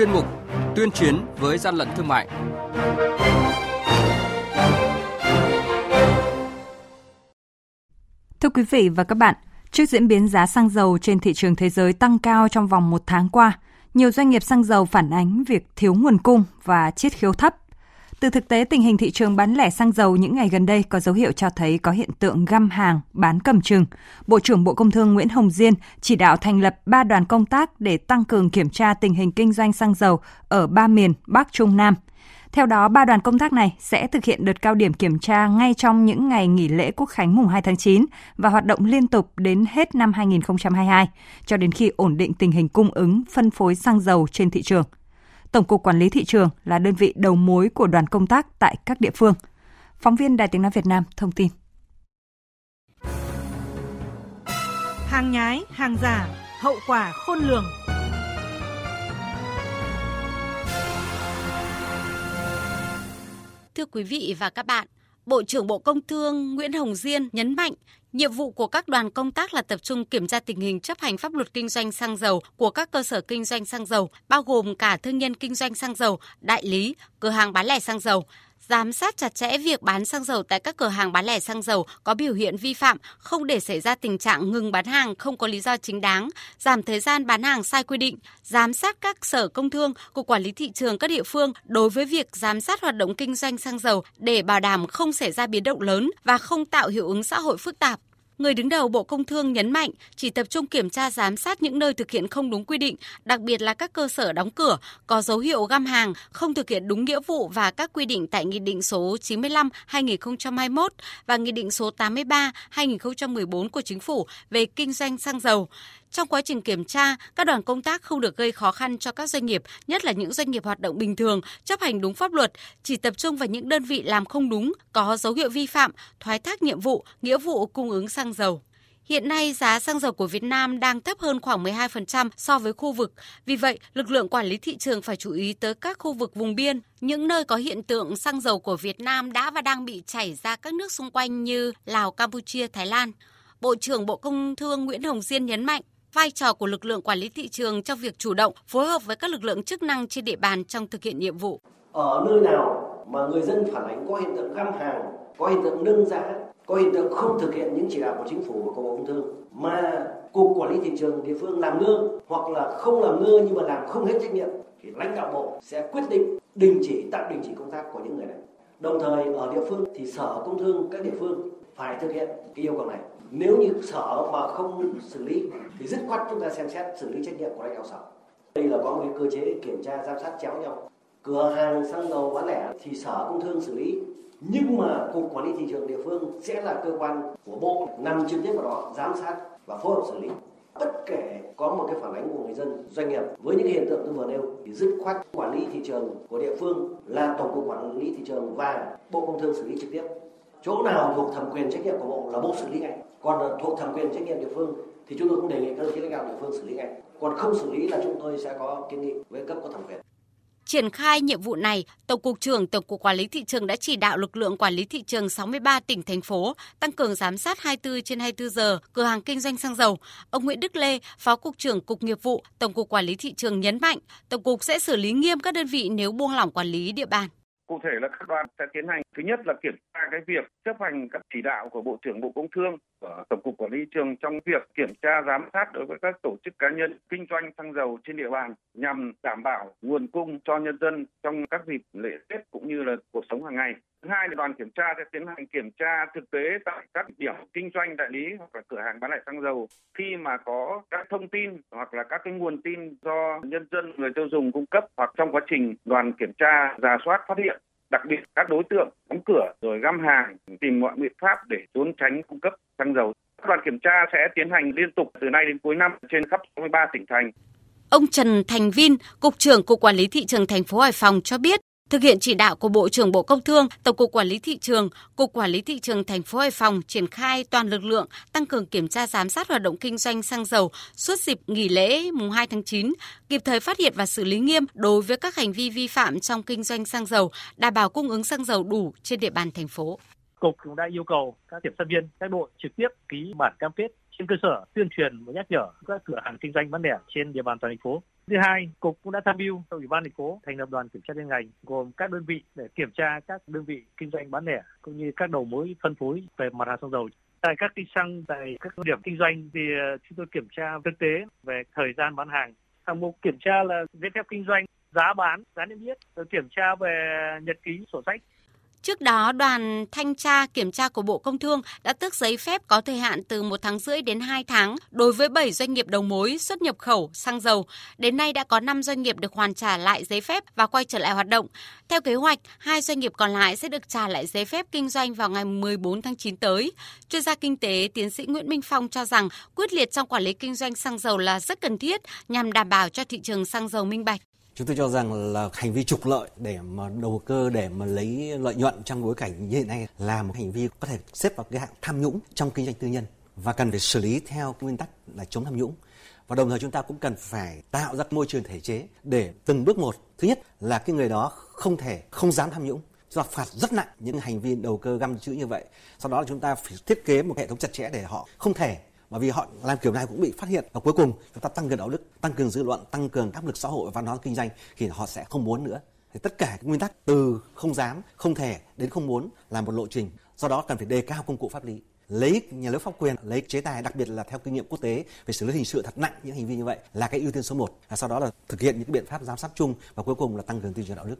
chuyên mục Tuyên chiến với gian lận thương mại. Thưa quý vị và các bạn, trước diễn biến giá xăng dầu trên thị trường thế giới tăng cao trong vòng một tháng qua, nhiều doanh nghiệp xăng dầu phản ánh việc thiếu nguồn cung và chiết khiếu thấp từ thực tế tình hình thị trường bán lẻ xăng dầu những ngày gần đây có dấu hiệu cho thấy có hiện tượng găm hàng, bán cầm chừng. Bộ trưởng Bộ Công Thương Nguyễn Hồng Diên chỉ đạo thành lập 3 đoàn công tác để tăng cường kiểm tra tình hình kinh doanh xăng dầu ở ba miền Bắc Trung Nam. Theo đó, ba đoàn công tác này sẽ thực hiện đợt cao điểm kiểm tra ngay trong những ngày nghỉ lễ Quốc khánh mùng 2 tháng 9 và hoạt động liên tục đến hết năm 2022, cho đến khi ổn định tình hình cung ứng, phân phối xăng dầu trên thị trường. Tổng cục Quản lý thị trường là đơn vị đầu mối của đoàn công tác tại các địa phương. Phóng viên Đài Tiếng nói Việt Nam thông tin. Hàng nhái, hàng giả, hậu quả khôn lường. Thưa quý vị và các bạn, Bộ trưởng Bộ Công Thương Nguyễn Hồng Diên nhấn mạnh Nhiệm vụ của các đoàn công tác là tập trung kiểm tra tình hình chấp hành pháp luật kinh doanh xăng dầu của các cơ sở kinh doanh xăng dầu, bao gồm cả thương nhân kinh doanh xăng dầu, đại lý, cửa hàng bán lẻ xăng dầu, giám sát chặt chẽ việc bán xăng dầu tại các cửa hàng bán lẻ xăng dầu có biểu hiện vi phạm, không để xảy ra tình trạng ngừng bán hàng không có lý do chính đáng, giảm thời gian bán hàng sai quy định, giám sát các sở công thương, cục quản lý thị trường các địa phương đối với việc giám sát hoạt động kinh doanh xăng dầu để bảo đảm không xảy ra biến động lớn và không tạo hiệu ứng xã hội phức tạp. Người đứng đầu Bộ Công Thương nhấn mạnh chỉ tập trung kiểm tra giám sát những nơi thực hiện không đúng quy định, đặc biệt là các cơ sở đóng cửa, có dấu hiệu găm hàng, không thực hiện đúng nghĩa vụ và các quy định tại Nghị định số 95-2021 và Nghị định số 83-2014 của Chính phủ về kinh doanh xăng dầu. Trong quá trình kiểm tra, các đoàn công tác không được gây khó khăn cho các doanh nghiệp, nhất là những doanh nghiệp hoạt động bình thường, chấp hành đúng pháp luật, chỉ tập trung vào những đơn vị làm không đúng, có dấu hiệu vi phạm, thoái thác nhiệm vụ, nghĩa vụ cung ứng xăng dầu. Hiện nay giá xăng dầu của Việt Nam đang thấp hơn khoảng 12% so với khu vực. Vì vậy, lực lượng quản lý thị trường phải chú ý tới các khu vực vùng biên, những nơi có hiện tượng xăng dầu của Việt Nam đã và đang bị chảy ra các nước xung quanh như Lào, Campuchia, Thái Lan. Bộ trưởng Bộ Công Thương Nguyễn Hồng Diên nhấn mạnh, vai trò của lực lượng quản lý thị trường trong việc chủ động phối hợp với các lực lượng chức năng trên địa bàn trong thực hiện nhiệm vụ. Ở nơi nào mà người dân phản ánh có hiện tượng găm hàng, có hiện tượng nâng giá, có hiện tượng không thực hiện những chỉ đạo của chính phủ và của Bộ Công Thương mà cục quản lý thị trường địa phương làm ngơ hoặc là không làm ngơ nhưng mà làm không hết trách nhiệm thì lãnh đạo bộ sẽ quyết định đình chỉ tạm đình chỉ công tác của những người này. Đồng thời ở địa phương thì sở công thương các địa phương phải thực hiện cái yêu cầu này nếu như sở mà không xử lý, thì dứt khoát chúng ta xem xét xử lý trách nhiệm của lãnh đạo sở. Đây là có một cái cơ chế kiểm tra, giám sát, chéo nhau. Cửa hàng xăng dầu bán lẻ thì sở công thương xử lý. Nhưng mà cục quản lý thị trường địa phương sẽ là cơ quan của bộ, nằm trực tiếp vào đó giám sát và phối hợp xử lý. Bất kể có một cái phản ánh của người dân, doanh nghiệp, với những hiện tượng tôi vừa nêu, thì dứt khoát quản lý thị trường của địa phương là tổng cục quản lý thị trường và bộ công thương xử lý trực tiếp chỗ nào thuộc thẩm quyền trách nhiệm của bộ là bộ xử lý ngay còn ờ, thuộc thẩm quyền trách nhiệm địa phương thì chúng tôi cũng đề nghị các đồng chí lãnh đạo địa phương xử lý ngay còn không xử lý là chúng tôi sẽ có kiến nghị với cấp có thẩm quyền Triển khai nhiệm vụ này, Tổng cục trưởng Tổng cục Quản lý thị trường đã chỉ đạo lực lượng quản lý thị trường 63 tỉnh thành phố tăng cường giám sát 24 trên 24 giờ cửa hàng kinh doanh xăng dầu. Ông Nguyễn Đức Lê, Phó cục trưởng Cục Nghiệp vụ, Tổng cục Quản lý thị trường nhấn mạnh, Tổng cục sẽ xử lý nghiêm các đơn vị nếu buông lỏng quản lý địa bàn. Cụ thể là các đoàn sẽ tiến hành, thứ nhất là kiểm tra cái việc chấp hành các chỉ đạo của Bộ trưởng Bộ Công Thương của Tổng cục Quản lý trường trong việc kiểm tra, giám sát đối với các tổ chức cá nhân kinh doanh xăng dầu trên địa bàn nhằm đảm bảo nguồn cung cho nhân dân trong các dịp lễ Tết cũng như là cuộc sống hàng ngày. Thứ hai là đoàn kiểm tra sẽ tiến hành kiểm tra thực tế tại các điểm kinh doanh đại lý hoặc là cửa hàng bán lẻ xăng dầu khi mà có các thông tin hoặc là các cái nguồn tin do nhân dân, người tiêu dùng cung cấp hoặc trong quá trình đoàn kiểm tra giả soát phát hiện đặc biệt các đối tượng đóng cửa rồi găm hàng tìm mọi biện pháp để trốn tránh cung cấp xăng dầu. Các đoàn kiểm tra sẽ tiến hành liên tục từ nay đến cuối năm trên khắp 63 tỉnh thành. Ông Trần Thành Vin, Cục trưởng Cục Quản lý Thị trường thành phố Hải Phòng cho biết, Thực hiện chỉ đạo của Bộ trưởng Bộ Công Thương, Tổng cục Quản lý thị trường, Cục Quản lý thị trường thành phố Hải Phòng triển khai toàn lực lượng tăng cường kiểm tra giám sát hoạt động kinh doanh xăng dầu suốt dịp nghỉ lễ mùng 2 tháng 9, kịp thời phát hiện và xử lý nghiêm đối với các hành vi vi phạm trong kinh doanh xăng dầu, đảm bảo cung ứng xăng dầu đủ trên địa bàn thành phố. Cục cũng đã yêu cầu các kiểm sát viên, các đội trực tiếp ký bản cam kết trên cơ sở tuyên truyền và nhắc nhở các cửa hàng kinh doanh bán lẻ trên địa bàn toàn thành phố Thứ hai, cục cũng đã tham mưu cho ủy ban thành phố thành lập đoàn kiểm tra liên ngành gồm các đơn vị để kiểm tra các đơn vị kinh doanh bán lẻ cũng như các đầu mối phân phối về mặt hàng xăng dầu. Tại các cây xăng, tại các điểm kinh doanh thì ờ, chúng tôi kiểm tra thực tế về thời gian bán hàng. Hạng mục kiểm tra là giấy phép kinh doanh, giá bán, giá niêm yết, rồi kiểm tra về nhật ký, sổ sách Trước đó, đoàn thanh tra kiểm tra của Bộ Công Thương đã tước giấy phép có thời hạn từ 1 tháng rưỡi đến 2 tháng đối với 7 doanh nghiệp đầu mối xuất nhập khẩu xăng dầu. Đến nay đã có 5 doanh nghiệp được hoàn trả lại giấy phép và quay trở lại hoạt động. Theo kế hoạch, hai doanh nghiệp còn lại sẽ được trả lại giấy phép kinh doanh vào ngày 14 tháng 9 tới. Chuyên gia kinh tế tiến sĩ Nguyễn Minh Phong cho rằng quyết liệt trong quản lý kinh doanh xăng dầu là rất cần thiết nhằm đảm bảo cho thị trường xăng dầu minh bạch. Chúng tôi cho rằng là hành vi trục lợi để mà đầu cơ để mà lấy lợi nhuận trong bối cảnh như hiện nay là một hành vi có thể xếp vào cái hạng tham nhũng trong kinh doanh tư nhân và cần phải xử lý theo nguyên tắc là chống tham nhũng. Và đồng thời chúng ta cũng cần phải tạo ra môi trường thể chế để từng bước một. Thứ nhất là cái người đó không thể, không dám tham nhũng chúng ta phạt rất nặng những hành vi đầu cơ găm chữ như vậy. Sau đó là chúng ta phải thiết kế một hệ thống chặt chẽ để họ không thể bởi vì họ làm kiểu này cũng bị phát hiện. Và cuối cùng, chúng ta tăng cường đạo đức, tăng cường dư luận, tăng cường áp lực xã hội và văn hóa kinh doanh thì họ sẽ không muốn nữa. Thì tất cả các nguyên tắc từ không dám, không thể đến không muốn là một lộ trình. Do đó cần phải đề cao công cụ pháp lý. Lấy nhà nước pháp quyền, lấy chế tài, đặc biệt là theo kinh nghiệm quốc tế về xử lý hình sự thật nặng những hành vi như vậy là cái ưu tiên số 1 và sau đó là thực hiện những biện pháp giám sát chung và cuối cùng là tăng cường tuyên truyền đạo đức.